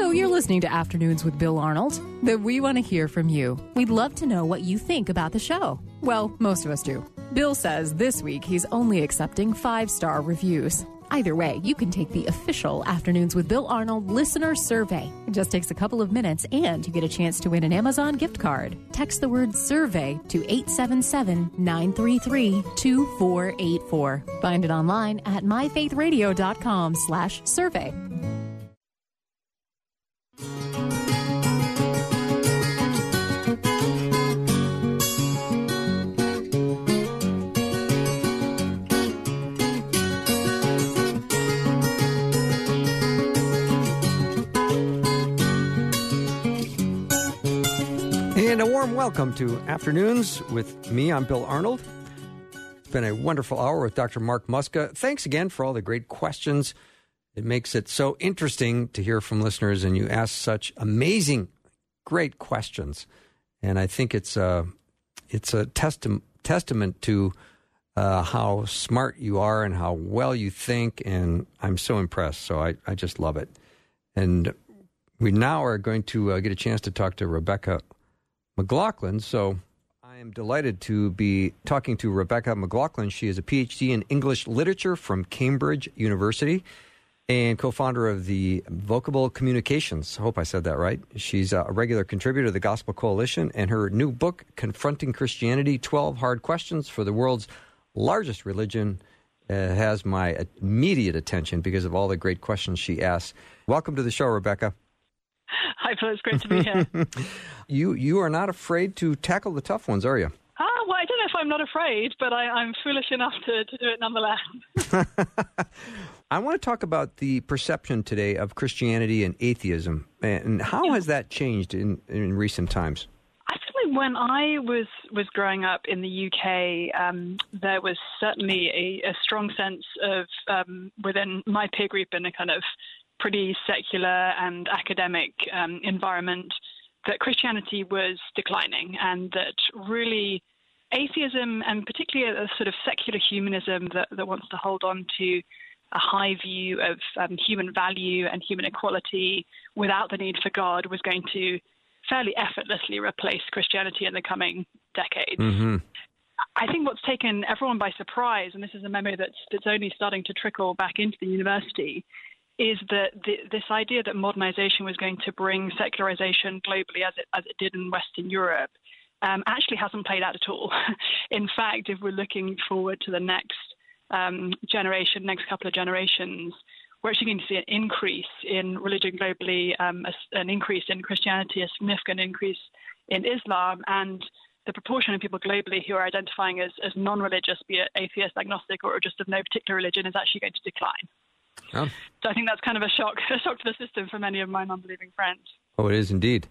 So you're listening to Afternoons with Bill Arnold, but we want to hear from you. We'd love to know what you think about the show. Well, most of us do. Bill says this week he's only accepting five star reviews. Either way, you can take the official Afternoons with Bill Arnold listener survey. It just takes a couple of minutes and you get a chance to win an Amazon gift card. Text the word survey to 877 933 2484. Find it online at myfaithradio.com slash survey. And a warm welcome to Afternoons with me. I'm Bill Arnold. It's been a wonderful hour with Dr. Mark Muska. Thanks again for all the great questions. It makes it so interesting to hear from listeners, and you ask such amazing, great questions. And I think it's a, it's a testament to uh, how smart you are and how well you think. And I'm so impressed. So I, I just love it. And we now are going to uh, get a chance to talk to Rebecca McLaughlin. So I am delighted to be talking to Rebecca McLaughlin. She is a PhD in English literature from Cambridge University and co founder of the Vocable Communications. I hope I said that right. She's a regular contributor to the Gospel Coalition, and her new book, Confronting Christianity 12 Hard Questions for the World's Largest Religion, uh, has my immediate attention because of all the great questions she asks. Welcome to the show, Rebecca. Hi, Phil. It's great to be here. you you are not afraid to tackle the tough ones, are you? Ah, well, I don't know if I'm not afraid, but I, am foolish enough to, to do it nonetheless. I want to talk about the perception today of Christianity and atheism, and how yeah. has that changed in, in recent times? When I was was growing up in the UK, um, there was certainly a, a strong sense of um, within my peer group and a kind of pretty secular and academic um, environment that Christianity was declining and that really atheism and particularly a, sort of secular humanism that, that wants to hold on to a high view of um, human value and human equality without the need for God was going to fairly effortlessly replace Christianity in the coming decades. Mm-hmm. I think what's taken everyone by surprise, and this is a memo that's, that's only starting to trickle back into the university, is that the, this idea that modernization was going to bring secularization globally as it, as it did in Western Europe um, actually hasn't played out at all. in fact, if we're looking forward to the next um, generation, next couple of generations, we're actually going to see an increase in religion globally, um, a, an increase in Christianity, a significant increase in Islam, and the proportion of people globally who are identifying as, as non religious, be it atheist, agnostic, or just of no particular religion, is actually going to decline. Oh. So I think that's kind of a shock, a shock to the system for many of my non-believing friends. Oh, it is indeed.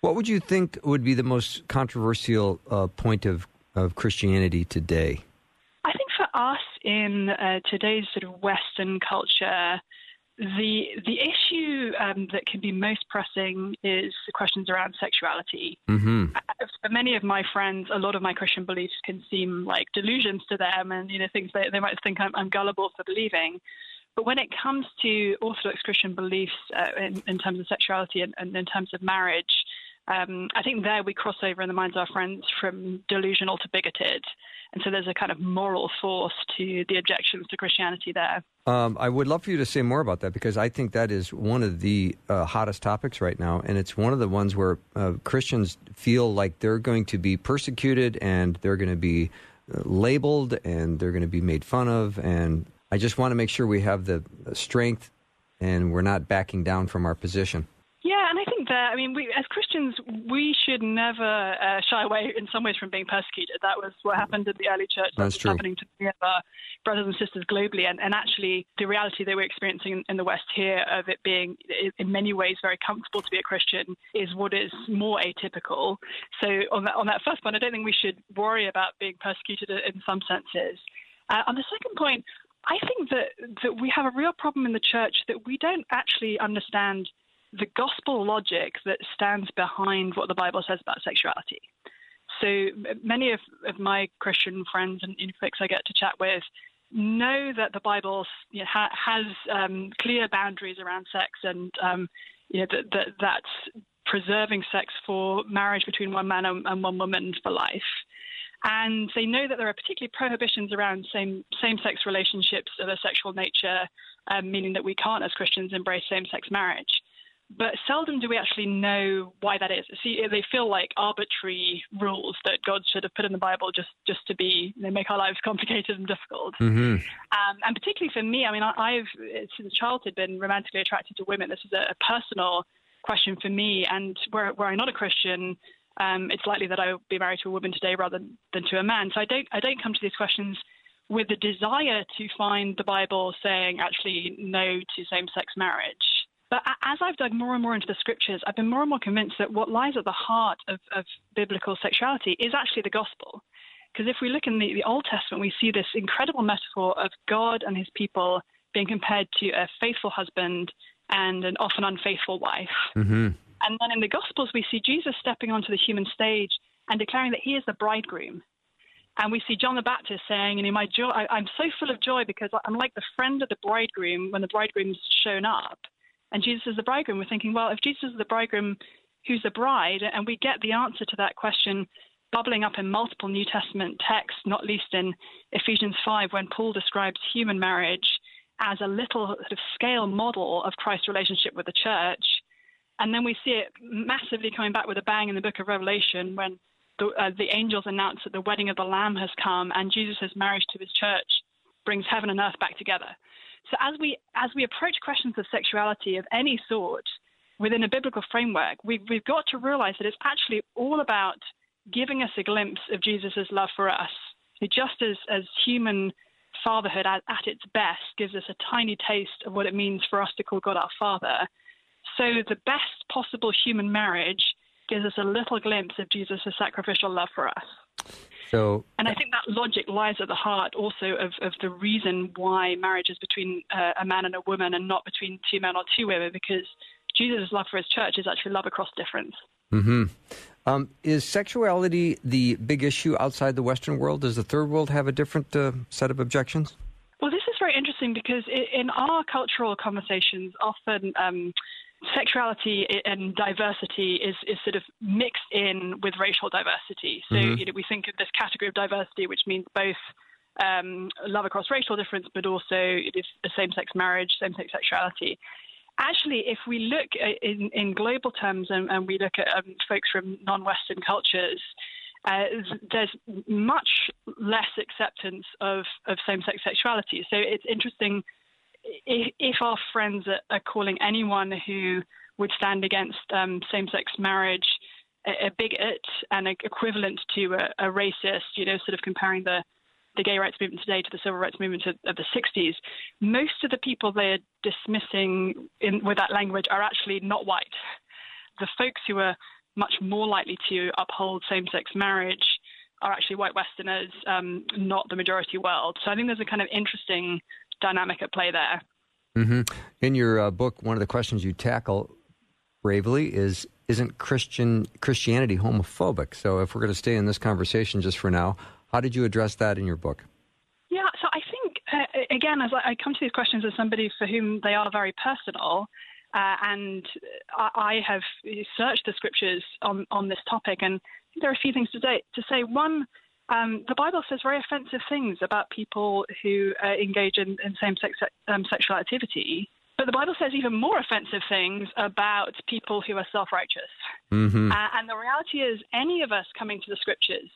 What would you think would be the most controversial uh, point of, of Christianity today? I think for us in uh, today's sort of Western culture, the the issue um, that can be most pressing is the questions around sexuality. Mm-hmm. Uh, for many of my friends, a lot of my Christian beliefs can seem like delusions to them, and you know things they, they might think I'm, I'm gullible for believing. But when it comes to Orthodox Christian beliefs uh, in, in, terms of sexuality and, and in terms of marriage, um, I think there we cross over in the minds of our friends from delusional to bigoted. And so there's a kind of moral force to the objections to Christianity there. Um, I would love for you to say more about that because I think that is one of the uh, hottest topics right now. And it's one of the ones where uh, Christians feel like they're going to be persecuted and they're going to be uh, labeled and they're going to be made fun of. And I just want to make sure we have the strength and we're not backing down from our position. Yeah, and I think that, I mean, we, as Christians, we should never uh, shy away in some ways from being persecuted. That was what happened in the early church. That's true. happening to many of our brothers and sisters globally. And, and actually, the reality that we're experiencing in, in the West here of it being, in many ways, very comfortable to be a Christian is what is more atypical. So, on that, on that first point, I don't think we should worry about being persecuted in some senses. Uh, on the second point, I think that, that we have a real problem in the church that we don't actually understand the gospel logic that stands behind what the Bible says about sexuality. So many of, of my Christian friends and folks I get to chat with know that the Bible you know, ha, has um, clear boundaries around sex and um, you know, that, that that's preserving sex for marriage between one man and, and one woman for life. And they know that there are particularly prohibitions around same same sex relationships of a sexual nature, um, meaning that we can't, as Christians, embrace same sex marriage. But seldom do we actually know why that is. See, they feel like arbitrary rules that God should have put in the Bible just just to be they make our lives complicated and difficult. Mm-hmm. Um, and particularly for me, I mean, I, have since childhood been romantically attracted to women. This is a, a personal question for me, and were, where I'm not a Christian, um, it's likely that I will be married to a woman today rather than to a man. So I don't I don't come to these questions with the desire to find the Bible saying actually no to same-sex marriage. But as I've dug more and more into the scriptures, I've been more and more convinced that what lies at the heart of, of biblical sexuality is actually the gospel. Because if we look in the, the Old Testament, we see this incredible metaphor of God and his people being compared to a faithful husband and an often unfaithful wife. Mm-hmm. And then in the Gospels, we see Jesus stepping onto the human stage and declaring that he is the bridegroom. And we see John the Baptist saying, you know, my joy, I, I'm so full of joy because I'm like the friend of the bridegroom when the bridegroom's shown up and Jesus is the bridegroom. We're thinking, well, if Jesus is the bridegroom, who's the bride? And we get the answer to that question bubbling up in multiple New Testament texts, not least in Ephesians 5, when Paul describes human marriage as a little sort of scale model of Christ's relationship with the church. And then we see it massively coming back with a bang in the book of Revelation when the, uh, the angels announce that the wedding of the Lamb has come and Jesus' marriage to his church brings heaven and earth back together. So as we as we approach questions of sexuality of any sort within a biblical framework, we've, we've got to realize that it's actually all about giving us a glimpse of Jesus' love for us. Just as, as human fatherhood at, at its best gives us a tiny taste of what it means for us to call God our Father, so the best possible human marriage gives us a little glimpse of Jesus' sacrificial love for us. So, and I think that logic lies at the heart also of, of the reason why marriage is between uh, a man and a woman and not between two men or two women, because Jesus' love for his church is actually love across difference. Mm-hmm. Um, is sexuality the big issue outside the Western world? Does the third world have a different uh, set of objections? Well, this is very interesting because in our cultural conversations, often um, sexuality and diversity is, is sort of mixed in with racial diversity. So mm-hmm. you know, we think of this category of diversity, which means both um, love across racial difference, but also it is same-sex marriage, same-sex sexuality. Actually, if we look in, in global terms and, and we look at um, folks from non-Western cultures, uh, there's much less acceptance of, of same-sex sexuality. So it's interesting if, if our friends are, calling anyone who would stand against um, same-sex marriage a, a, bigot and a, equivalent to a, a, racist, you know, sort of comparing the the gay rights movement today to the civil rights movement of, the 60s, most of the people they're dismissing in, with that language are actually not white. The folks who are much more likely to uphold same-sex marriage are actually white Westerners, um, not the majority world. So I think there's a kind of interesting dynamic at play there. Mm-hmm. In your uh, book, one of the questions you tackle bravely is isn't Christian Christianity homophobic? So if we're going to stay in this conversation just for now, how did you address that in your book? Yeah, so I think uh, again, as I come to these questions as somebody for whom they are very personal, uh, and I, have searched the scriptures on on this topic, and there are a few things to, say. to say. One um, the Bible says very offensive things about people who uh, engage in, in same sex um, sexual activity. But the Bible says even more offensive things about people who are self righteous. Mm-hmm. Uh, and the reality is, any of us coming to the scriptures,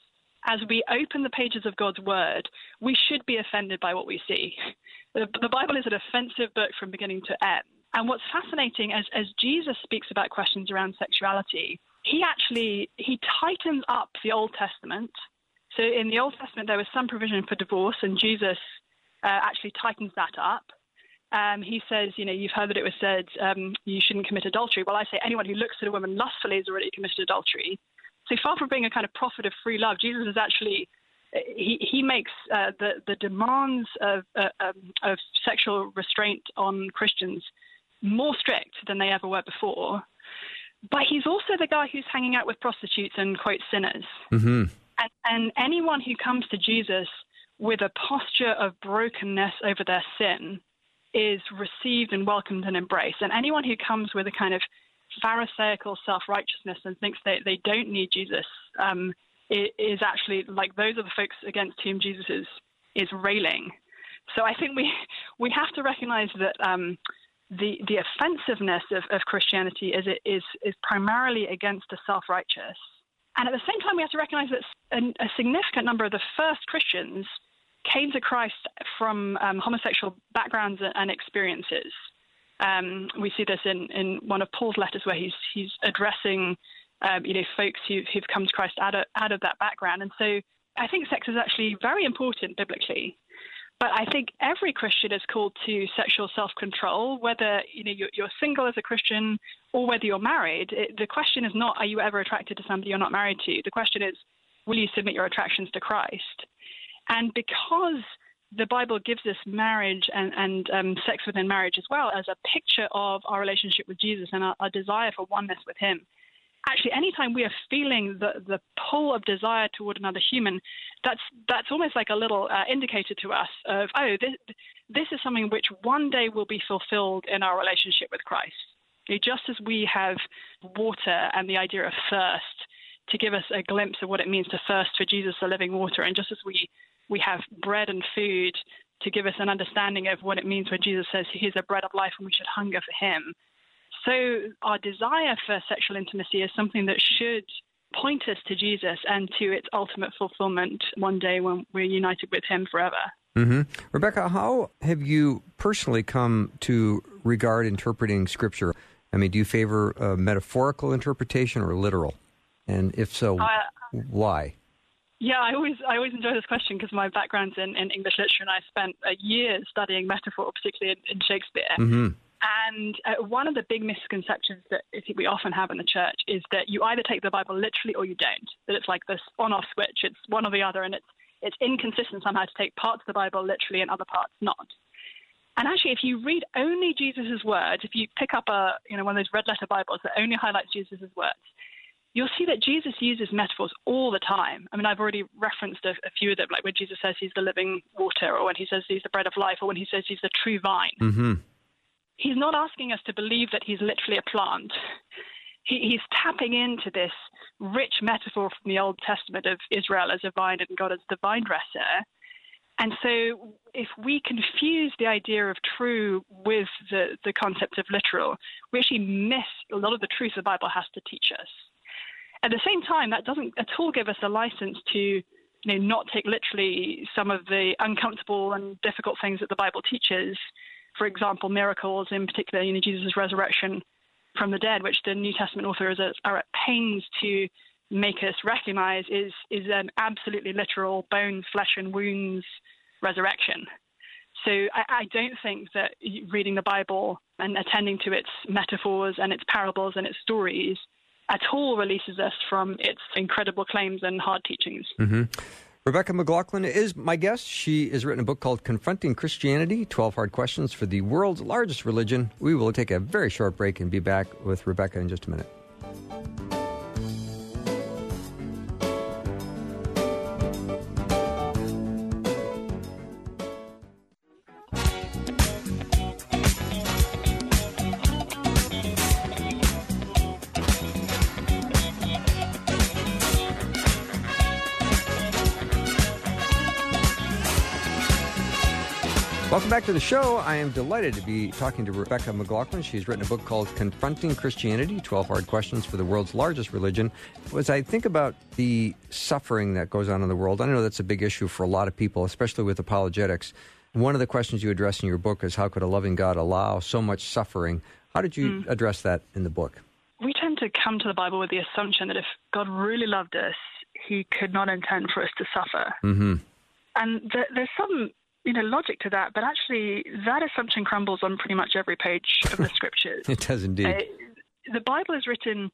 as we open the pages of God's word, we should be offended by what we see. The, the Bible is an offensive book from beginning to end. And what's fascinating as, as Jesus speaks about questions around sexuality, he actually he tightens up the Old Testament so in the Old Testament, there was some provision for divorce, and Jesus uh, actually tightens that up. Um, he says, you know, you've heard that it was said um, you shouldn't commit adultery. Well, I say anyone who looks at a woman lustfully has already committed adultery. So far from being a kind of prophet of free love, Jesus is actually he, he makes uh, the the demands of uh, um, of sexual restraint on Christians more strict than they ever were before. But he's also the guy who's hanging out with prostitutes and quote sinners. Mm-hmm. And, and anyone who comes to Jesus with a posture of brokenness over their sin is received and welcomed and embraced. And anyone who comes with a kind of Pharisaical self righteousness and thinks they, they don't need Jesus um, is actually like those are the folks against whom Jesus is, is railing. So I think we, we have to recognize that um, the, the offensiveness of, of Christianity is, is, is primarily against the self righteous. And at the same time, we have to recognize that a, significant number of the first Christians came to Christ from um, homosexual backgrounds and experiences. Um, we see this in, in one of Paul's letters where he's he's addressing um, you know folks who, who've come to Christ out of, out of that background, and so I think sex is actually very important biblically. But I think every Christian is called to sexual self-control, whether you know you're, you're single as a Christian or whether you're married. It, the question is not are you ever attracted to somebody you're not married to. The question is will you submit your attractions to Christ? And because the Bible gives us marriage and, and um, sex within marriage as well as a picture of our relationship with Jesus and our, our, desire for oneness with Him. Actually, anytime we are feeling the, the pull of desire toward another human, that's that's almost like a little uh, indicator to us of oh, this this is something which one day will be fulfilled in our relationship with Christ. Just as we have water and the idea of thirst to give us a glimpse of what it means to thirst for Jesus, the living water, and just as we we have bread and food to give us an understanding of what it means when Jesus says he's a bread of life and we should hunger for him. So our desire for sexual intimacy is something that should point us to Jesus and to its ultimate fulfillment one day when we're united with him forever. Mm-hmm. Rebecca, how have you personally come to regard interpreting Scripture? I mean, do you favor a metaphorical interpretation or literal? And if so, uh, why? Yeah, I always I always enjoy this question because my background's in, in English literature and I spent a year studying metaphor, particularly in, in Shakespeare. Mm-hmm. And uh, one of the big misconceptions that I think we often have in the church is that you either take the Bible literally or you don't. That it's like this on-off switch. It's one or the other, and it's it's inconsistent somehow to take parts of the Bible literally and other parts not. And actually, if you read only Jesus' words, if you pick up a you know one of those red letter Bibles that only highlights Jesus' words, you'll see that Jesus uses metaphors all the time. I mean, I've already referenced a, a, few of them, like when Jesus says he's the living water, or when he says he's the bread of life, or when he says he's the true vine. Mm-hmm. He's not asking us to believe that he's literally a plant. He, he's tapping into this rich metaphor from the Old Testament of Israel as a vine and God as the vine dresser. And so, if we confuse the idea of true with the, the concept of literal, we actually miss a lot of the truth the Bible has to teach us. At the same time, that doesn't at all give us a license to you know, not take literally some of the uncomfortable and difficult things that the Bible teaches. For example, miracles, in particular, you know, Jesus' resurrection from the dead, which the New Testament authors are at pains to make us recognize is, is an absolutely literal bones, flesh, and wounds resurrection. So I, I, don't think that reading the Bible and attending to its metaphors and its parables and its stories at all releases us from its incredible claims and hard teachings. Mm-hmm. Rebecca McLaughlin is my guest. She has written a book called Confronting Christianity 12 Hard Questions for the World's Largest Religion. We will take a very short break and be back with Rebecca in just a minute. Welcome back to the show. I am delighted to be talking to Rebecca McLaughlin. She's written a book called Confronting Christianity 12 Hard Questions for the World's Largest Religion. As I think about the suffering that goes on in the world, I know that's a big issue for a lot of people, especially with apologetics. One of the questions you address in your book is how could a loving God allow so much suffering? How did you mm. address that in the book? We tend to come to the Bible with the assumption that if God really loved us, he could not intend for us to suffer. Mm-hmm. And th- there's some you know, logic to that, but actually that assumption crumbles on pretty much every page of the scriptures. it does indeed. Uh, the Bible is written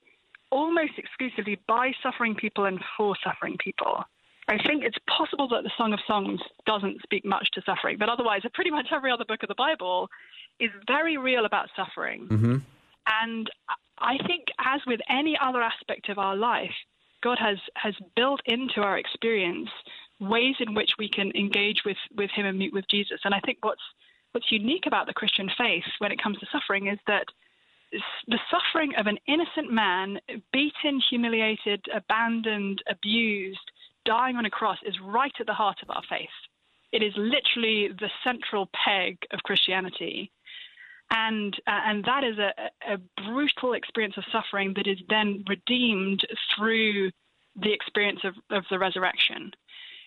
almost exclusively by suffering people and for suffering people. I think it's possible that the Song of Songs doesn't speak much to suffering, but otherwise, pretty much every other book of the Bible is very real about suffering. Mm-hmm. And I think, as with any other aspect of our life, God has, has built into our experience ways in which we can engage with, with him and meet with Jesus. And I think what's what's unique about the Christian faith when it comes to suffering is that the suffering of an innocent man, beaten, humiliated, abandoned, abused, dying on a cross, is right at the heart of our faith. It is literally the central peg of Christianity. And, uh, and that is a, a brutal experience of suffering that is then redeemed through the experience of, of the resurrection.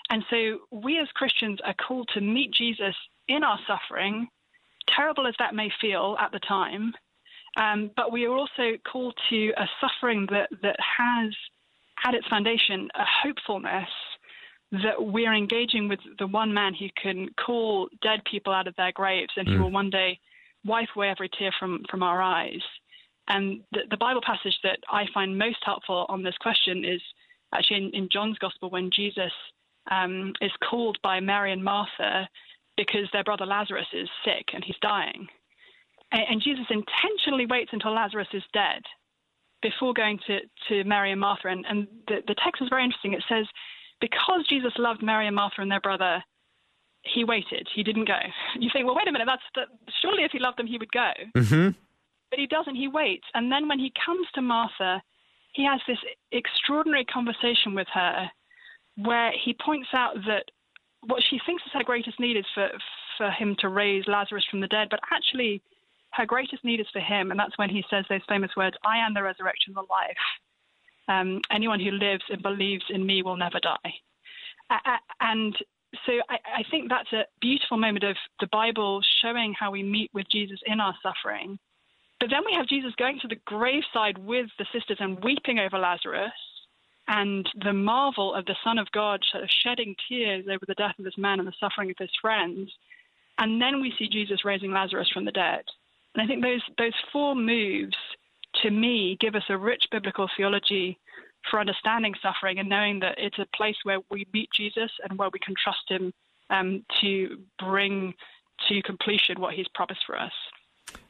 And so we as Christians are called to meet Jesus in our suffering, terrible as that may feel at the time, um, but we are also called to a suffering that, that has at its foundation a hopefulness that we're engaging with the one man who can call dead people out of their graves and who mm. will one day wipe away every tear from, from our eyes. And the, the, Bible passage that I find most helpful on this question is actually in, in John's Gospel when Jesus um, is called by Mary and Martha because their brother Lazarus is sick and he's dying. And, and Jesus intentionally waits until Lazarus is dead before going to, to Mary and Martha. And, and the, the text is very interesting. It says, because Jesus loved Mary and Martha and their brother, he waited. He didn't go. You think, well, wait a minute. That's the, surely if he loved them, he would go. Mm-hmm. But he doesn't. He waits, and then when he comes to Martha, he has this extraordinary conversation with her, where he points out that what she thinks is her greatest need is for for him to raise Lazarus from the dead, but actually, her greatest need is for him, and that's when he says those famous words, "I am the resurrection and the life." Um, anyone who lives and believes in me will never die. Uh, and so I, I, think that's a beautiful moment of the Bible showing how we meet with Jesus in our suffering. But then we have Jesus going to the graveside with the sisters and weeping over Lazarus, and the marvel of the Son of God sort of shedding tears over the death of this man and the suffering of his friends. And then we see Jesus raising Lazarus from the dead. And I think those those four moves to me, give us a rich biblical theology for understanding suffering and knowing that it's a place where we meet Jesus and where we can trust Him um, to bring to completion what He's promised for us.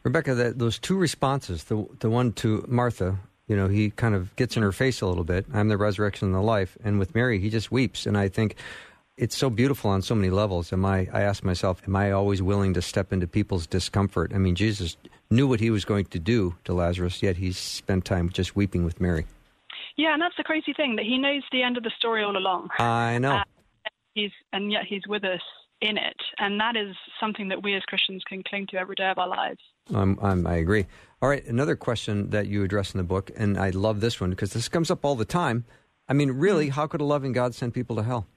Rebecca, that, those two responses, the the one to Martha, you know, he kind of gets in her face a little bit. I'm the resurrection and the life, and with Mary, he just weeps, and I think it's so beautiful on so many levels. Am I? I ask myself, am I always willing to step into people's discomfort? I mean, Jesus knew what he was going to do to Lazarus, yet he spent time just weeping with Mary. Yeah, and that's the crazy thing that he knows the end of the story all along. I know. Uh, he's and yet he's with us in it, and that is something that we as Christians can cling to every day of our lives. I'm, I'm, I agree. All right, another question that you address in the book, and I love this one because this comes up all the time. I mean, really, mm-hmm. how could a loving God send people to hell?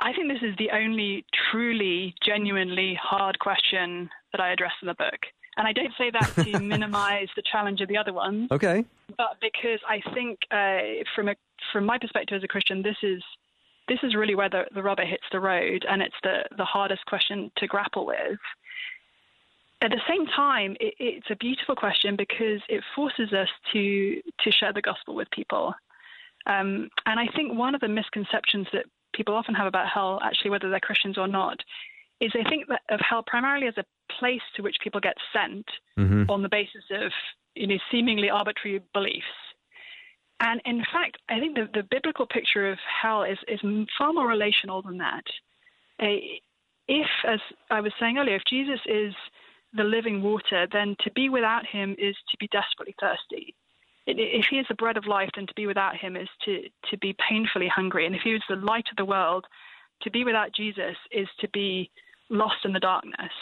I think this is the only truly, genuinely hard question that I address in the book. And I don't say that to minimize the challenge of the other ones. Okay. But because I think, uh, from a from my perspective as a Christian, this is this is really where the, the rubber hits the road, and it's the the hardest question to grapple with. At the same time, it, it's a beautiful question because it forces us to to share the gospel with people. Um, and I think one of the misconceptions that people often have about hell, actually, whether they're Christians or not, is they think that of hell primarily as a place to which people get sent mm-hmm. on the basis of you know seemingly arbitrary beliefs. And in fact, I think the, the biblical picture of hell is, is far more relational than that. if, as I was saying earlier, if Jesus is the living water, then to be without him is to be desperately thirsty. If he is the bread of life, then to be without him is to, to be painfully hungry. And if he is the light of the world, to be without Jesus is to be lost in the darkness.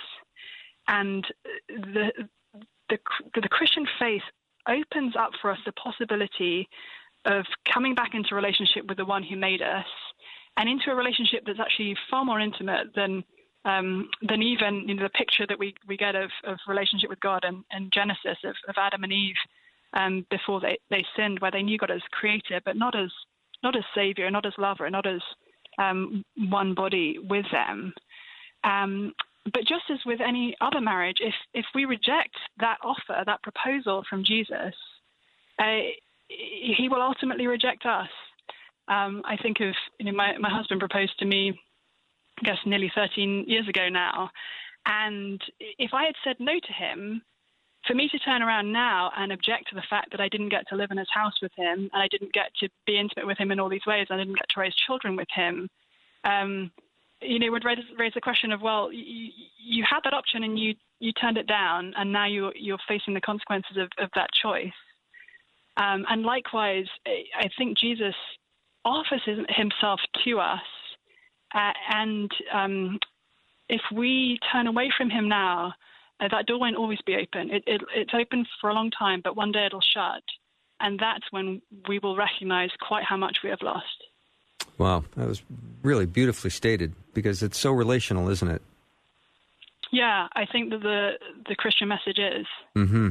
And the, the, the Christian faith opens up for us the possibility of coming back into relationship with the one who made us and into a relationship that's actually far more intimate than um, than even you know, the picture that we, we get of, of relationship with God and, and Genesis of, of Adam and Eve um, before they, they sinned, where they knew God as creator, but not as not as savior, not as lover, not as um, one body with them. Um, but just as with any other marriage, if if we reject that offer, that proposal from Jesus, uh, he will ultimately reject us. Um, I think of you know my my husband proposed to me, I guess nearly 13 years ago now, and if I had said no to him, for me to turn around now and object to the fact that I didn't get to live in his house with him and I didn't get to be intimate with him in all these ways, and I didn't get to raise children with him. Um, you know, would raise, raise the question of, well, you, you had that option and you you turned it down, and now you're you're facing the consequences of, of that choice. Um, and likewise, I think Jesus offers himself to us, uh, and um, if we turn away from him now, uh, that door won't always be open. It, it, it's open for a long time, but one day it'll shut, and that's when we will recognize quite how much we have lost. Wow, that was really beautifully stated because it's so relational, isn't it? Yeah, I think that the the Christian message is. Mm-hmm.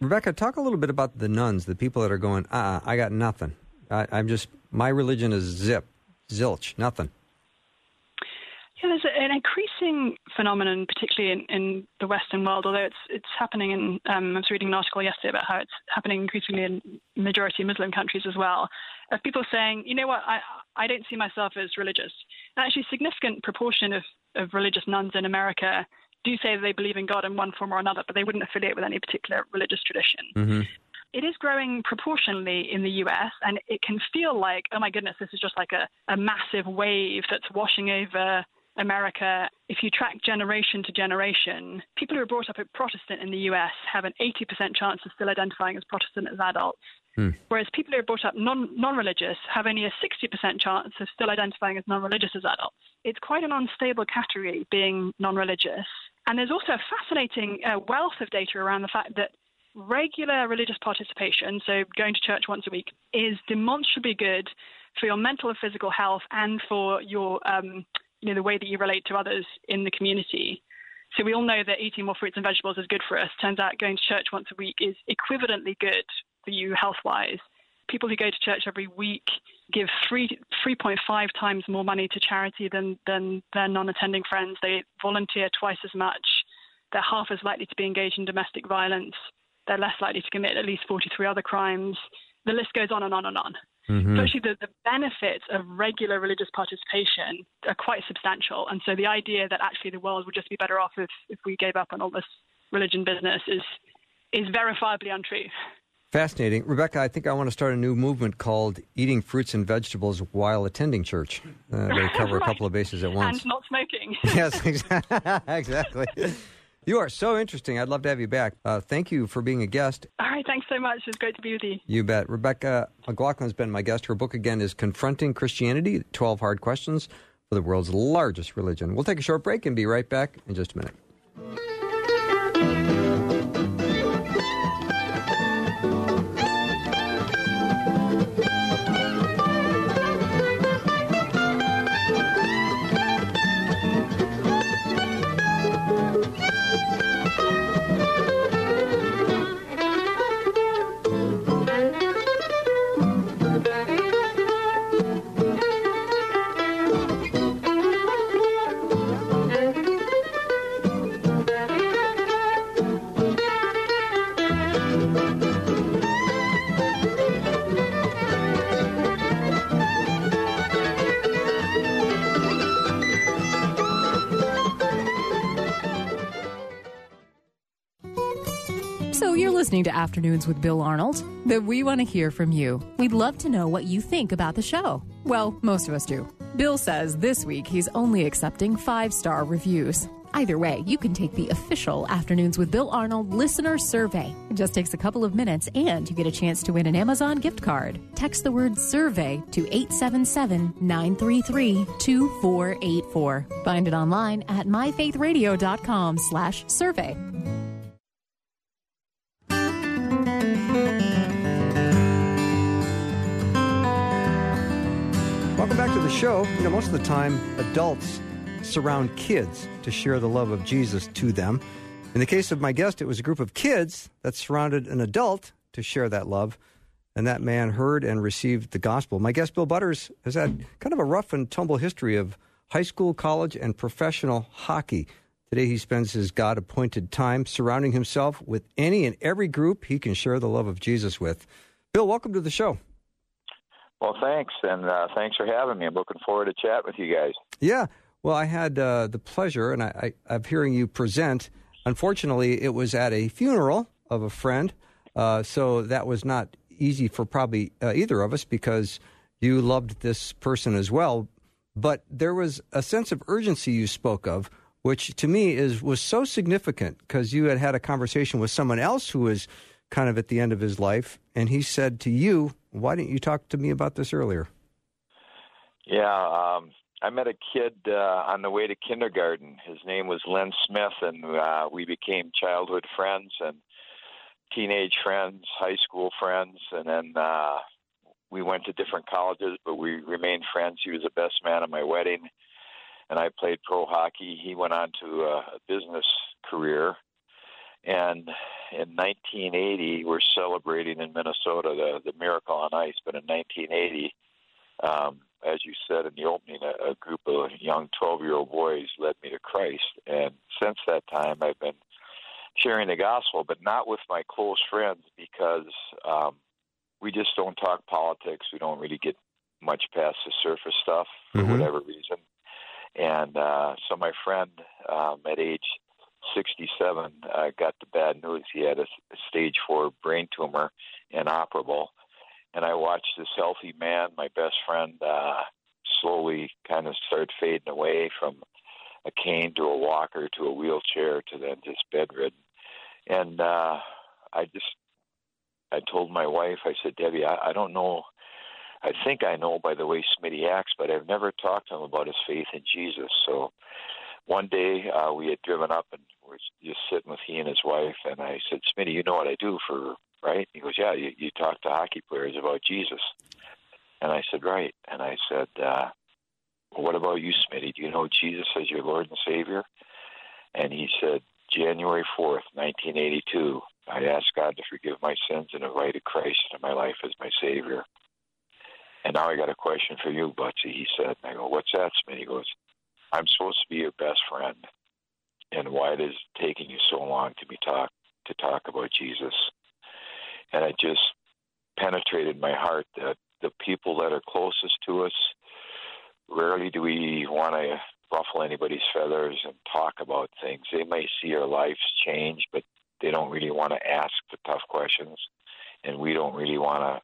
Rebecca, talk a little bit about the nones, the people that are going, ah, uh I got nothing. I, I'm just, my religion is zip, zilch, nothing. Yeah, there's an increasing phenomenon, particularly in, in the Western world, although it's it's happening in. Um, I was reading an article yesterday about how it's happening increasingly in majority Muslim countries as well, of people saying, you know what, I I don't see myself as religious. And actually, a significant proportion of, of religious nones in America do say that they believe in God in one form or another, but they wouldn't affiliate with any particular religious tradition. Mm-hmm. It is growing proportionally in the US, and it can feel like, oh my goodness, this is just like a, a massive wave that's washing over America, if you track generation to generation, people who are brought up as Protestant in the US have an 80% chance of still identifying as Protestant as adults. Hmm. Whereas people who are brought up non religious have only a 60% chance of still identifying as non religious as adults. It's quite an unstable category being non religious. And there's also a fascinating uh, wealth of data around the fact that regular religious participation, so going to church once a week, is demonstrably good for your mental and physical health and for your um, you know, the way that you relate to others in the community. So we all know that eating more fruits and vegetables is good for us. Turns out going to church once a week is equivalently good for you health wise. People who go to church every week give three, 3.5 times more money to charity than, than their non attending friends. They volunteer twice as much. They're half as likely to be engaged in domestic violence. They're less likely to commit at least 43 other crimes. The list goes on and on and on. Mm-hmm. So actually, the, the benefits of regular religious participation are quite substantial. And so the idea that actually the world would just be better off if, if we gave up on all this religion business is is verifiably untrue. Fascinating. Rebecca, I think I want to start a new movement called Eating Fruits and Vegetables While Attending Church. Uh, they cover right. a couple of bases at once. And not smoking. yes, exactly. You are so interesting. I'd love to have you back. Uh, thank you for being a guest. All right. Thanks so much. It's great to be with you. You bet. Rebecca McLaughlin's been my guest. Her book, again, is Confronting Christianity 12 Hard Questions for the World's Largest Religion. We'll take a short break and be right back in just a minute. Listening to Afternoons with Bill Arnold, that we want to hear from you. We'd love to know what you think about the show. Well, most of us do. Bill says this week he's only accepting five star reviews. Either way, you can take the official Afternoons with Bill Arnold listener survey. It just takes a couple of minutes and you get a chance to win an Amazon gift card. Text the word survey to 877 933 2484. Find it online at myfaithradio.com slash survey. Welcome back to the show. You know, most of the time, adults surround kids to share the love of Jesus to them. In the case of my guest, it was a group of kids that surrounded an adult to share that love. And that man heard and received the gospel. My guest, Bill Butters, has had kind of a rough and tumble history of high school, college, and professional hockey. Today, he spends his God appointed time surrounding himself with any and every group he can share the love of Jesus with. Bill, welcome to the show. Well, thanks, and uh, thanks for having me. I'm looking forward to chat with you guys. Yeah, well, I had uh, the pleasure and I, I, of hearing you present. Unfortunately, it was at a funeral of a friend, uh, so that was not easy for probably uh, either of us because you loved this person as well. but there was a sense of urgency you spoke of, which to me is was so significant because you had had a conversation with someone else who was kind of at the end of his life, and he said to you, "Why didn't you talk to me about this earlier?" Yeah, um, I met a kid uh, on the way to kindergarten. His name was Len Smith, and uh, we became childhood friends and teenage friends, high school friends, and then uh, we went to different colleges, but we remained friends. He was the best man at my wedding, and I played pro hockey. He went on to a business career, and in 1980, we're celebrating in Minnesota the the Miracle on Ice. But in 1980, um, as you said in the opening, a, a group of young 12 year old boys led me to Christ. And since that time, I've been sharing the gospel, but not with my close friends because um, we just don't talk politics. We don't really get much past the surface stuff for mm-hmm. whatever reason. And uh, so my friend um, at age 67 uh, got the bad news. He had a, a stage four brain tumor, inoperable and I watched this healthy man, my best friend, uh, slowly kind of start fading away from a cane to a walker to a wheelchair to then just bedridden. And uh, I just, I told my wife, I said, Debbie, I, I don't know. I think I know by the way Smitty acts, but I've never talked to him about his faith in Jesus. So one day uh, we had driven up and we're just sitting with he and his wife, and I said, Smitty, you know what I do for right? He goes, yeah, you, you talk to hockey players about Jesus. And I said, right. And I said, uh, well, what about you, Smitty? Do you know Jesus as your Lord and Savior? And he said, January 4th, 1982, I asked God to forgive my sins and invited Christ into my life as my Savior. And now I got a question for you, Butsy. He said, And I go, what's that, Smitty? He goes, I'm supposed to be your best friend. And why it is taking you so long to be talk to talk about Jesus? and it just penetrated my heart that the people that are closest to us rarely do we want to ruffle anybody's feathers and talk about things. They may see our lives change, but they don't really want to ask the tough questions, and we don't really want to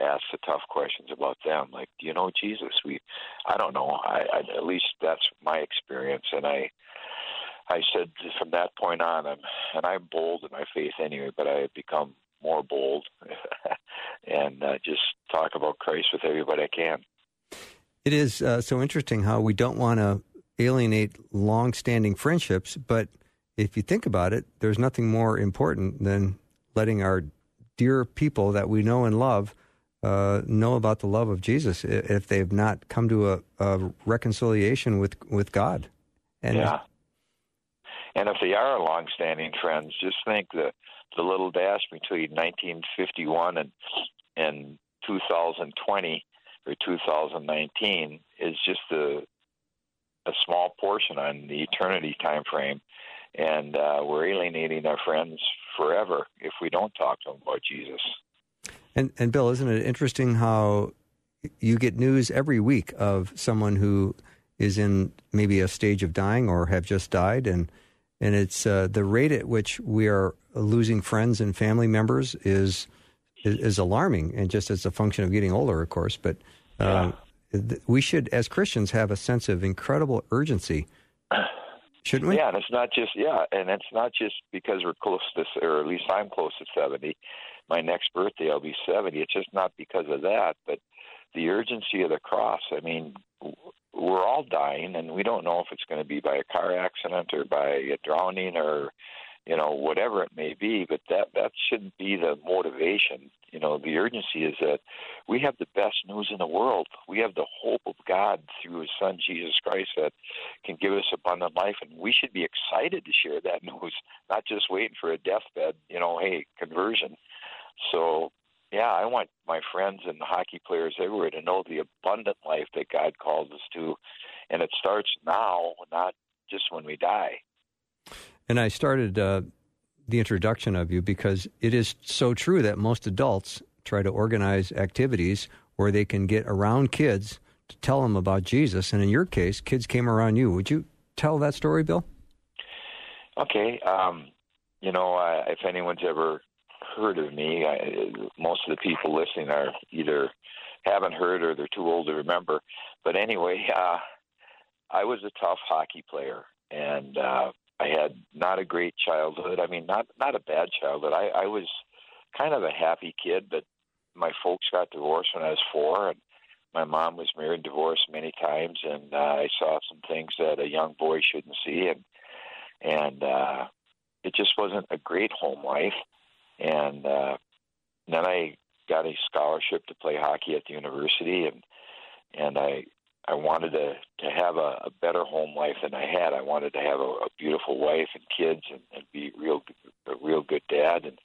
ask the tough questions about them. Like, do you know Jesus? We, I don't know. I, I at least that's my experience, and I. I said from that point on, I'm, and I'm bold in my faith anyway, but I have become more bold and uh, just talk about Christ with everybody I can. It is uh, so interesting how we don't want to alienate long-standing friendships, but if you think about it, there's nothing more important than letting our dear people that we know and love uh, know about the love of Jesus if they've not come to a, a reconciliation with with God. And yeah. And if they are long-standing friends, just think the the little dash between 1951 and and 2020 or 2019 is just a a small portion on the eternity time frame, and uh, we're alienating our friends forever if we don't talk to them about Jesus. And and Bill, isn't it interesting how you get news every week of someone who is in maybe a stage of dying or have just died, and and it's uh, the rate at which we are losing friends and family members is, is, is alarming, and just as a function of getting older, of course. But uh, yeah. we should, as Christians, have a sense of incredible urgency, shouldn't we? Yeah, and it's not just yeah, and it's not just because we're close to, or at least I'm close to seventy. My next birthday, I'll be seventy. It's just not because of that, but the urgency of the cross. I mean, we're all dying, and we don't know if it's going to be by a car accident or by a drowning or you know whatever it may be. But that that shouldn't be the motivation. You know, the urgency is that we have the best news in the world. We have the hope of God through His Son Jesus Christ that can give us abundant life, and we should be excited to share that news, not just waiting for a deathbed. You know, hey, conversion. So yeah, I want my friends and hockey players everywhere to know the abundant life that God calls us to. And it starts now, not just when we die. And I started uh, the introduction of you because it is so true that most adults try to organize activities where they can get around kids to tell them about Jesus. And in your case, kids came around you. Would you tell that story, Bill? Okay. Um, you know, uh, if anyone's ever heard of me. I, most of the people listening are either haven't heard or they're too old to remember. But anyway, uh, I was a tough hockey player, and uh, I had not a great childhood. I mean, not not a bad childhood. I, I was kind of a happy kid, but my folks got divorced when I was four, and my mom was married divorced many times, and uh, I saw some things that a young boy shouldn't see, and and uh, it just wasn't a great home life. And uh, then I got a scholarship to play hockey at the university, and and I I wanted to to have a, a better home life than I had. I wanted to have a, a beautiful wife and kids, and, and be real a real good dad. And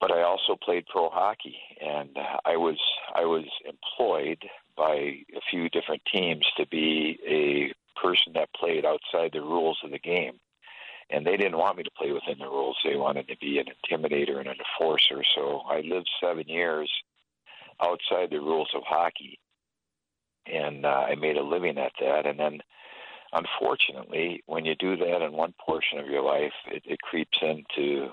but I also played pro hockey, and I was I was employed by a few different teams to be a person that played outside the rules of the game. And they didn't want me to play within the rules. They wanted to be an intimidator and an enforcer. So I lived seven years outside the rules of hockey and uh, I made a living at that. And then, unfortunately, when you do that in one portion of your life, it, it creeps into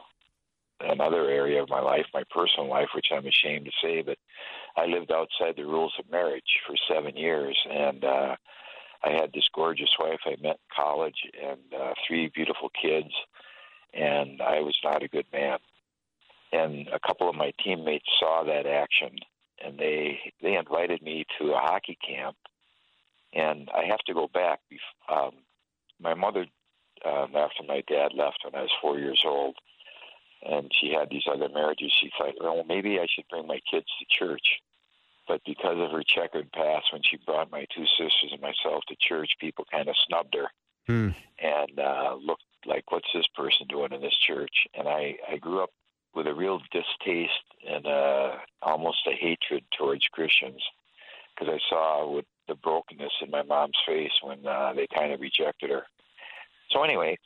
another area of my life, my personal life, which I'm ashamed to say, but I lived outside the rules of marriage for seven years, and uh, I had this gorgeous wife I met in college, and uh, three beautiful kids, and I was not a good man. And a couple of my teammates saw that action and they they invited me to a hockey camp. And I have to go back. Um, my mother, um, after my dad left when I was four years old, and she had these other marriages, she thought, well, maybe I should bring my kids to church. But because of her checkered past, when she brought my two sisters and myself to church, people kind of snubbed her hmm. and uh, looked like, "What's this person doing in this church?" And I, I grew up with a real distaste and uh, almost a hatred towards Christians because I saw what the brokenness in my mom's face when uh, they kind of rejected her. So anyway,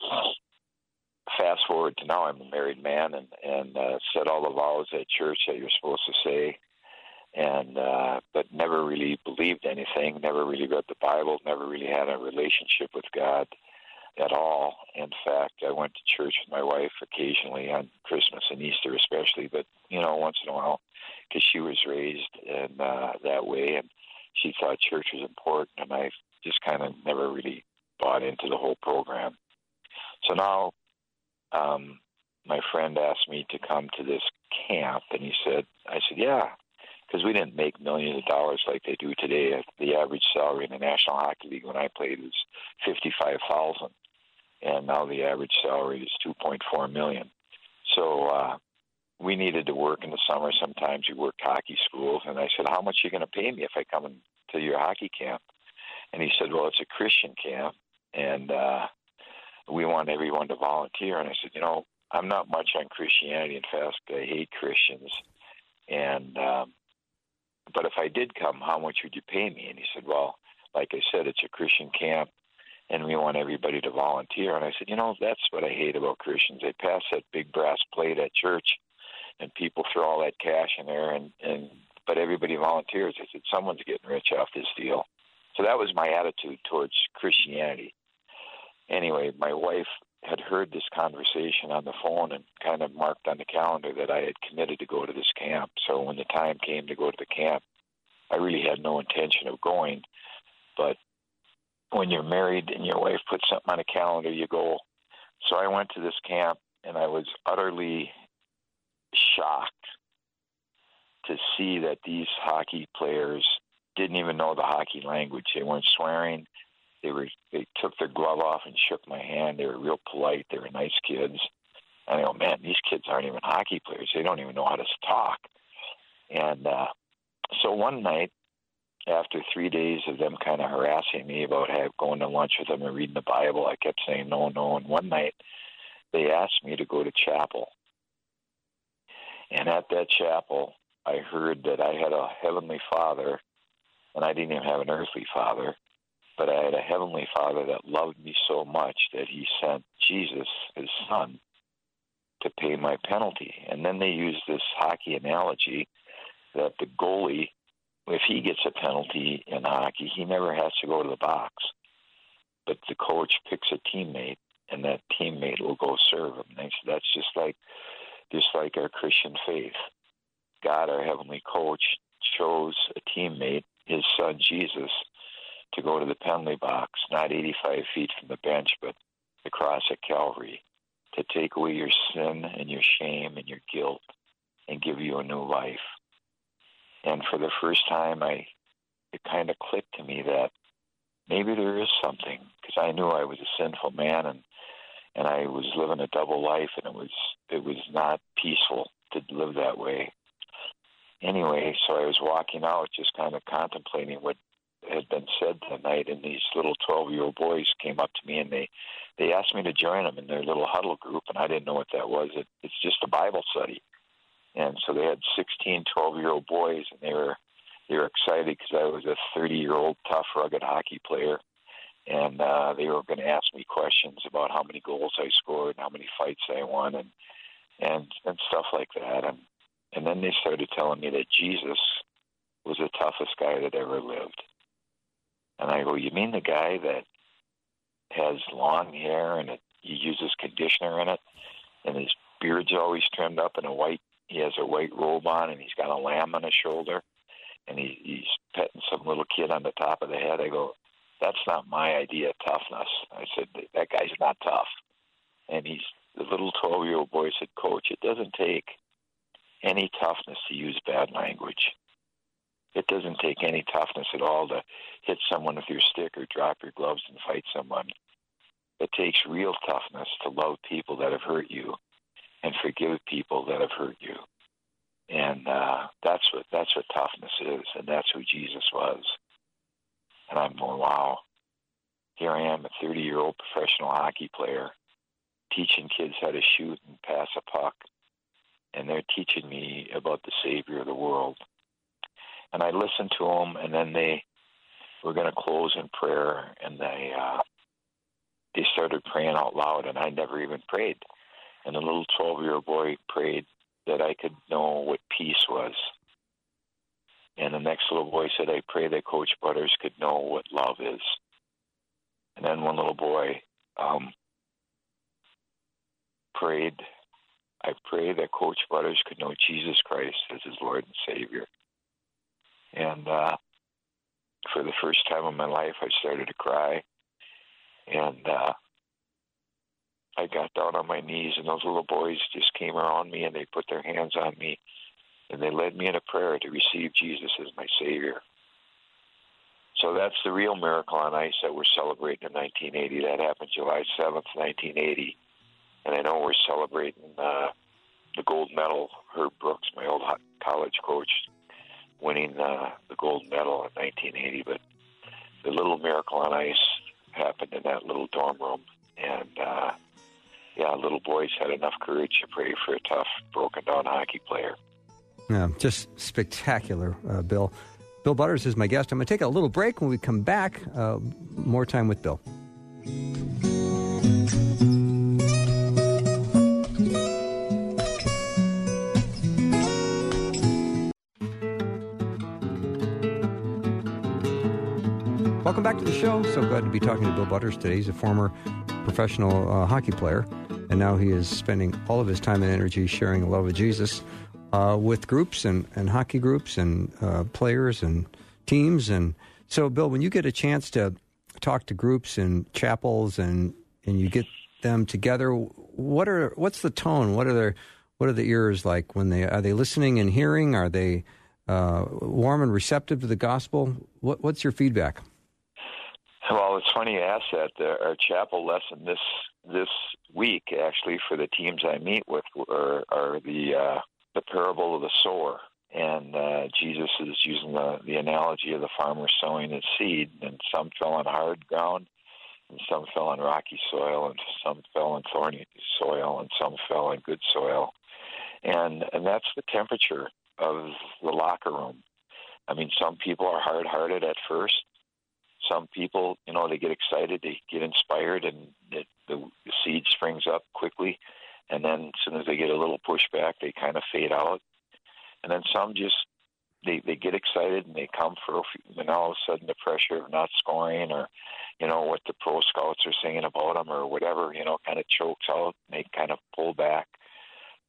fast forward to now, I'm a married man and and uh, said all the vows at church that you're supposed to say, and uh, but never really believed anything, never really read the Bible, never really had a relationship with God at all. In fact, I went to church with my wife occasionally on Christmas and Easter, especially, but you know, once in a while, because she was raised in uh, that way, and she thought church was important, and I just kind of never really bought into the whole program. So now, um, my friend asked me to come to this camp, and he said, I said, yeah, because we didn't make millions of dollars like they do today. The average salary in the National Hockey League when I played was fifty-five thousand and now the average salary is 2.4 million. So uh, we needed to work in the summer. Sometimes we worked hockey schools, and I said, "How much are you going to pay me if I come to your hockey camp?" And he said, "Well, it's a Christian camp, and uh, we want everyone to volunteer." And I said, "You know, I'm not much on Christianity. In fact, I hate Christians, and um, but if I did come, how much would you pay me?" And he said, "Well." Like I said, it's a Christian camp and we want everybody to volunteer. And I said, you know, that's what I hate about Christians. They pass that big brass plate at church, and people throw all that cash in there, and and but everybody volunteers. I said, someone's getting rich off this deal. So that was my attitude towards Christianity. Anyway, my wife had heard this conversation on the phone and kind of marked on the calendar that I had committed to go to this camp. So when the time came to go to the camp, I really had no intention of going, but when you're married and your wife puts something on a calendar, you go. So I went to this camp and I was utterly shocked to see that these hockey players didn't even know the hockey language. They weren't swearing. They were they took their glove off and shook my hand. They were real polite. They were nice kids. And I go, man, these kids aren't even hockey players. They don't even know how to talk. And uh, so one night after three days of them kind of harassing me about going to lunch with them and reading the Bible, I kept saying no, no. And one night they asked me to go to chapel. And at that chapel, I heard that I had a heavenly father, and I didn't even have an earthly father, but I had a heavenly father that loved me so much that he sent Jesus, his son, to pay my penalty. And then they used this hockey analogy that the goalie if he gets a penalty in hockey, he never has to go to the box. But the coach picks a teammate, and that teammate will go serve him. And that's just like, just like our Christian faith. God, our heavenly coach, chose a teammate, his son Jesus, to go to the penalty box, not 85 feet from the bench, but the cross at Calvary, to take away your sin and your shame and your guilt and give you a new life. And for the first time, I it kind of clicked to me that maybe there is something because I knew I was a sinful man and and I was living a double life and it was it was not peaceful to live that way. Anyway, so I was walking out just kind of contemplating what had been said that night and these little 12 year old boys came up to me and they they asked me to join them in their little huddle group and I didn't know what that was. It, it's just a Bible study. And so they had 16, 12 year old boys and they were they were excited because I was a 30 year old tough, rugged hockey player. And uh, they were going to ask me questions about how many goals I scored, and how many fights I won, and and and stuff like that. And and then they started telling me that Jesus was the toughest guy that ever lived. And I go, you mean the guy that has long hair and it, he uses conditioner in it, and his beard's always trimmed up in a white. He has a white robe on, and he's got a lamb on his shoulder and he, he's petting some little kid on the top of the head. I go, that's not my idea of toughness. I said, that guy's not tough. And he's the little 12 year old boy said, Coach, it doesn't take any toughness to use bad language. It doesn't take any toughness at all to hit someone with your stick or drop your gloves and fight someone. It takes real toughness to love people that have hurt you and forgive people that have hurt you and uh, that's what that's what toughness is, and that's who Jesus was. And I'm going, wow. Here I am, a 30 year old professional hockey player, teaching kids how to shoot and pass a puck, and they're teaching me about the Savior of the world. And I listened to them, and then they were going to close in prayer, and they uh, they started praying out loud, and I never even prayed. And the little 12 year old boy prayed that I could know what peace was. And the next little boy said, I pray that Coach Butters could know what love is. And then one little boy um, prayed, I pray that Coach Butters could know Jesus Christ as his Lord and Savior. And uh, for the first time in my life, I started to cry. And uh, I got down on my knees, and those little boys just came around me and they put their hands on me and they led me in a prayer to receive Jesus as my Savior. So that's the real miracle on ice that we're celebrating in 1980. That happened July 7th, 1980. And I know we're celebrating uh, the gold medal. Herb Brooks, my old college coach, winning uh, the gold medal in 1980. But the little miracle on ice happened in that little dorm room. And uh, yeah, little boys had enough courage to pray for a tough, broken down hockey player. Yeah, just spectacular, uh, Bill. Bill Butters is my guest. I'm going to take a little break. When we come back, uh, more time with Bill. Welcome back to the show. So glad to be talking to Bill Butters today. He's a former professional uh, hockey player, and now he is spending all of his time and energy sharing the love of Jesus uh, with groups and, and hockey groups and uh, players and teams. And so, Bill, when you get a chance to talk to groups and chapels and and you get them together, what are what's the tone? What are their what are the ears like when they are they listening and hearing? Are they uh, warm and receptive to the gospel? What, what's your feedback? Well, it's funny you ask that. our chapel lesson this this week, actually, for the teams I meet with, are, are the uh, the parable of the sower, and uh, Jesus is using the the analogy of the farmer sowing his seed, and some fell on hard ground, and some fell on rocky soil, and some fell on thorny soil, and some fell in good soil, and and that's the temperature of the locker room. I mean, some people are hard-hearted at first, some people, you know, they get excited, they get inspired, and it, the, the seed springs up quickly. And then as soon as they get a little pushback, they kind of fade out. And then some just they they get excited and they come for a few, and all of a sudden the pressure of not scoring or you know what the pro scouts are saying about them or whatever you know kind of chokes out and they kind of pull back.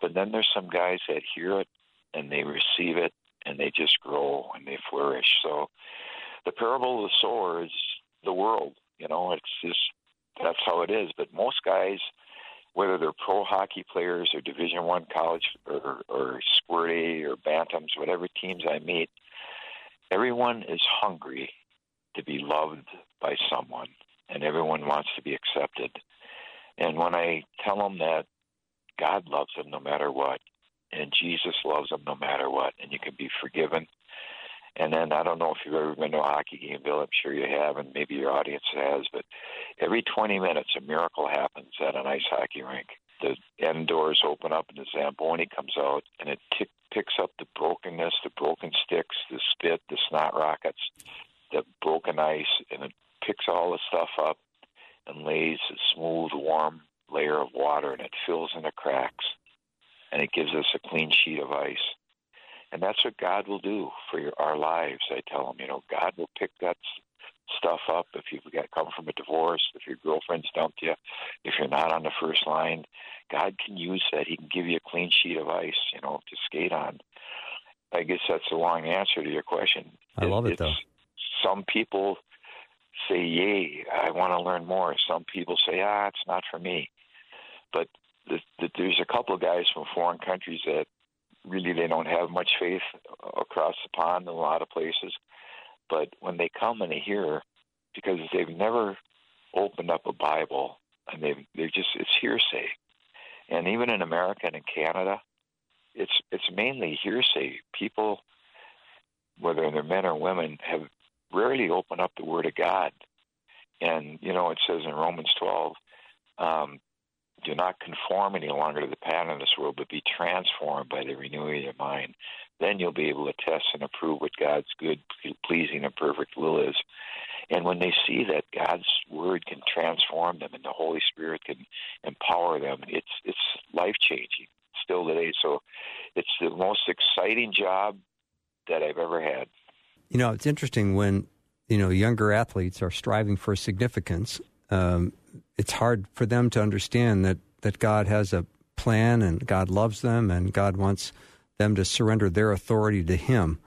But then there's some guys that hear it and they receive it and they just grow and parable of the sower is the world. You know, it's just that's how it is. But most guys, whether they're pro hockey players or Division One college or, or Squirt A or Bantams, whatever teams I meet, everyone is hungry to be loved by someone, and everyone wants to be accepted. And when I tell them that God loves them no matter what, and Jesus loves them no matter what, and you can be forgiven. And then I don't know if you've ever been to a hockey game, Bill. I'm sure you have, and maybe your audience has. But every 20 minutes, a miracle happens at an ice hockey rink. The end doors open up, and the Zamboni comes out, and it t- picks up the brokenness, the broken sticks, the spit, the snot rockets, the broken ice, and it picks all the stuff up and lays a smooth, warm layer of water, and it fills in the cracks, and it gives us a clean sheet of ice. And that's what God will do for your, our lives. I tell them, you know, God will pick that stuff up if you've got come from a divorce, if your girlfriend's dumped you, if you're not on the first line. God can use that. He can give you a clean sheet of ice, you know, to skate on. I guess that's a long answer to your question. I love it, though. Some people say, "Yay, I want to learn more." Some people say, "Ah, it's not for me." But the, the, there's a couple of guys from foreign countries that really they don't have much faith across the pond in a lot of places. But when they come and they hear, because they've never opened up a Bible and they've they just it's hearsay, and even in America and in Canada, it's it's mainly hearsay. People, whether they're men or women, have rarely opened up the Word of God. And you know, it says in Romans twelve, um, do not conform any longer to the pattern of this world, but be transformed by the renewing of your mind. Then you'll be able to test and approve what God's good, pleasing, and perfect will is. And when they see that God's word can transform them and the Holy Spirit can empower them, it's it's life changing still today. So it's the most exciting job that I've ever had. You know, it's interesting when you know younger athletes are striving for significance. Um, it's hard for them to understand that, that God has a plan and God loves them and God wants them to surrender their authority to Him.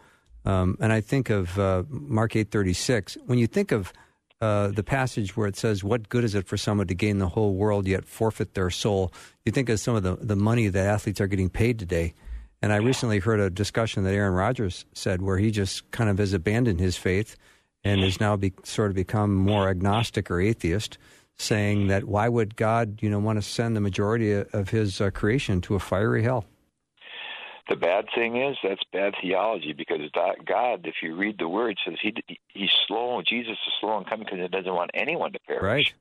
Um, and I think of uh, Mark eight thirty six. When you think of uh, the passage where it says, "What good is it for someone to gain the whole world yet forfeit their soul?" You think of some of the the money that athletes are getting paid today. And I recently heard a discussion that Aaron Rodgers said where he just kind of has abandoned his faith and has now be, sort of become more agnostic or atheist saying that why would God, you know, want to send the majority of His uh, creation to a fiery hell? The bad thing is that's bad theology because God, if you read the word, says he he's slow. Jesus is slow in coming because he doesn't want anyone to perish. Right.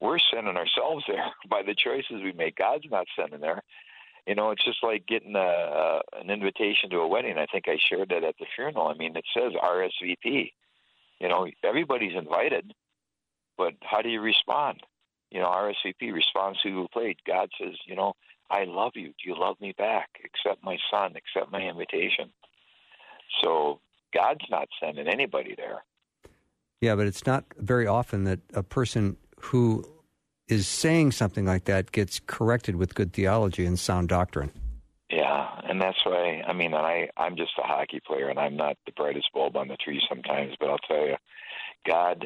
We're sending ourselves there by the choices we make. God's not sending there. You know, it's just like getting a, a, an invitation to a wedding. I think I shared that at the funeral. I mean, it says RSVP. You know, everybody's invited, but how do you respond? You know, RSVP responds to who played. God says, you know, I love you. Do you love me back? Accept my son. Accept my invitation. So God's not sending anybody there. Yeah, but it's not very often that a person who is saying something like that gets corrected with good theology and sound doctrine. Yeah, and that's why I mean, I I'm just a hockey player, and I'm not the brightest bulb on the tree sometimes. But I'll tell you, God,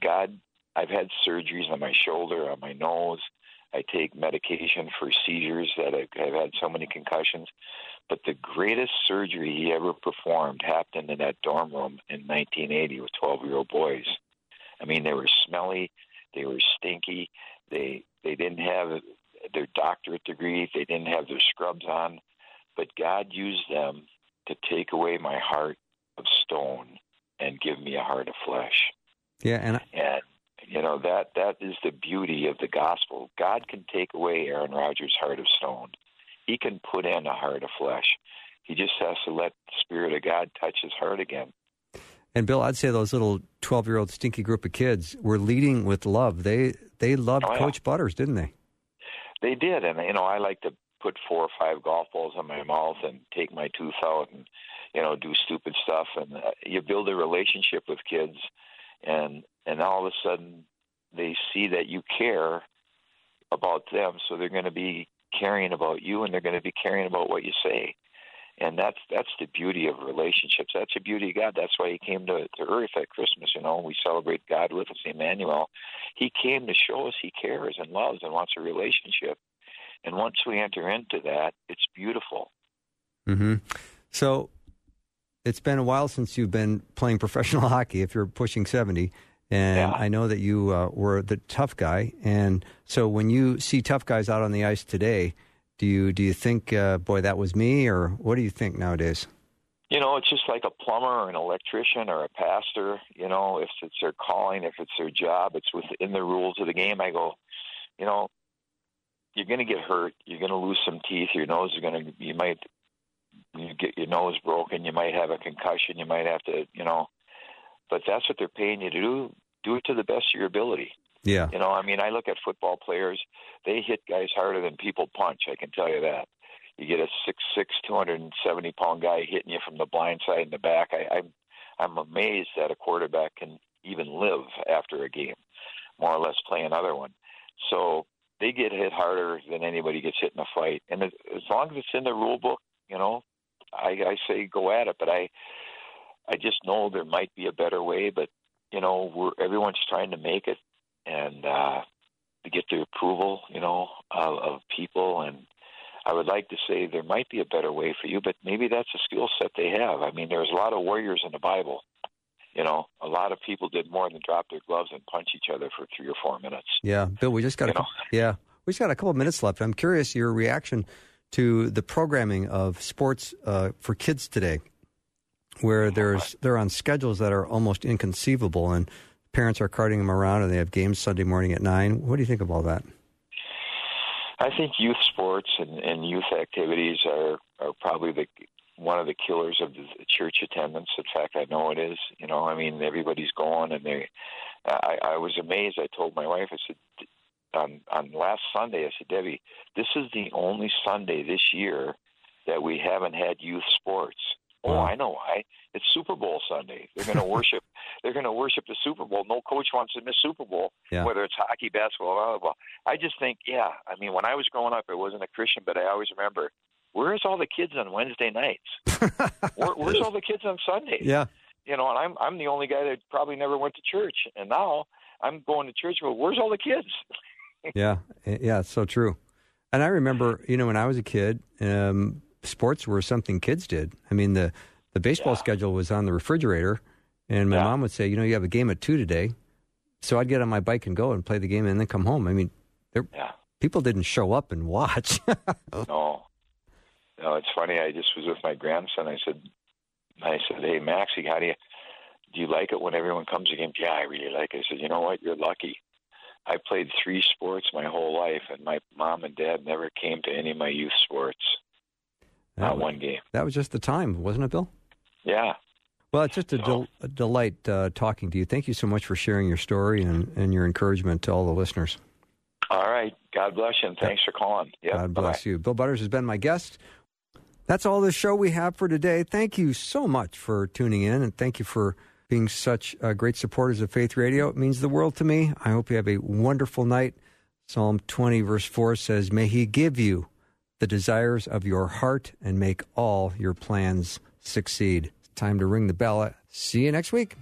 God I've had surgeries on my shoulder, on my nose. I take medication for seizures that I've, I've had so many concussions. But the greatest surgery he ever performed happened in that dorm room in 1980 with 12 year old boys. I mean, they were smelly, they were stinky, they they didn't have their doctorate degree, they didn't have their scrubs on, but God used them to take away my heart of stone and give me a heart of flesh. Yeah, and I- and you know that that is the beauty of the gospel. God can take away Aaron Rodgers' heart of stone. He can put in a heart of flesh. He just has to let the Spirit of God touch his heart again. And Bill, I'd say those little twelve-year-old stinky group of kids were leading with love. They they loved oh, yeah. Coach Butters, didn't they? They did, and you know I like to put four or five golf balls in my mouth and take my tooth out and you know do stupid stuff, and uh, you build a relationship with kids and and all of a sudden they see that you care about them, so they're going to be caring about you, and they're going to be caring about what you say. And that's that's the beauty of relationships. That's the beauty of God. That's why He came to, to earth at Christmas. You know, we celebrate God with us, Emmanuel. He came to show us He cares and loves and wants a relationship. And once we enter into that, it's beautiful. Mm-hmm. So it's been a while since you've been playing professional hockey. If you're pushing seventy, and Yeah. I know that you uh, were the tough guy. And so when you see tough guys out on the ice today, do you do you think, uh, boy, that was me, or what do you think nowadays? You know, it's just like a plumber or an electrician or a pastor. You know, if it's their calling, if it's their job, it's within the rules of the game. I go, you know, you're going to get hurt. You're going to lose some teeth. Your nose is going to, you might you get your nose broken. You might have a concussion. You might have to, you know, but that's what they're paying you to do. Do it to the best of your ability. Yeah, You know, I mean, I look at football players; they hit guys harder than people punch. I can tell you that. You get a six six, two hundred and seventy pound guy hitting you from the blind side and the back. I, I'm I'm amazed that a quarterback can even live after a game, more or less play another one. So they get hit harder than anybody gets hit in a fight, and as long as it's in the rule book, you know, I, I say go at it. But I I just know there might be a better way, but you know, we're everyone's trying to make it and uh, to get the approval, you know, of, of people. And I would like to say there might be a better way for you, but maybe that's a skill set they have. I mean, there's a lot of warriors in the Bible. You know, a lot of people did more than drop their gloves and punch each other for three or four minutes. yeah, Bill. We just got a know. yeah, we just got a couple of minutes left. I'm curious your reaction to the programming of sports uh, for kids today, where there's they're on schedules that are almost inconceivable, and parents are carting them around, and they have games Sunday morning at nine. What do you think of all that? I think youth sports and, and youth activities are are probably the one of the killers of the church attendance. In fact, I know it is. You know, I mean, everybody's going, and they. I, I was amazed. I told my wife. I said on on last Sunday. I said, Debbie, this is the only Sunday this year that we haven't had youth sports. Oh. I know why. It's Super Bowl Sunday. They're going to worship. They're going to worship the Super Bowl. No coach wants to miss Super Bowl, Yeah. whether it's hockey, basketball, volleyball. I just think, yeah. I mean, when I was growing up, I wasn't a Christian, but I always remember, where's all the kids on Wednesday nights? Where, where's all the kids on Sunday? Yeah, You know, and I'm I'm the only guy that probably never went to church, and now I'm going to church. But where's all the kids? yeah, eh, yeah. It's so true. And I remember, you know, when I was a kid, um, sports were something kids did. I mean, the the baseball Yeah. schedule was on the refrigerator, and my Yeah. mom would say, you know, you have a game at two today, so I'd get on my bike and go and play the game, and then come home. I mean, there Yeah. people didn't show up and watch. No, no. It's funny. I just was with my grandson. I said, I said, hey Maxie, how do you do? You like it when everyone comes to games? Yeah, I really like it. I said, you know what? You're lucky. I played three sports my whole life, and my mom and dad never came to any of my youth sports. That, Not was, one game. that was just the time, wasn't it, Bill? Yeah. Well, it's just a, So- del- a delight uh, talking to you. Thank you so much for sharing your story and, and your encouragement to all the listeners. All right. God bless you, and thanks for calling. Yeah. God bless you. Bill Butters has been my guest. That's all the show we have for today. Thank you so much for tuning in, and thank you for being such uh, great supporters of Faith Radio. It means the world to me. I hope you have a wonderful night. Psalm 20, verse 4 says, May He give you the desires of your heart and make all your plans succeed. Time to ring the bell. See you next week.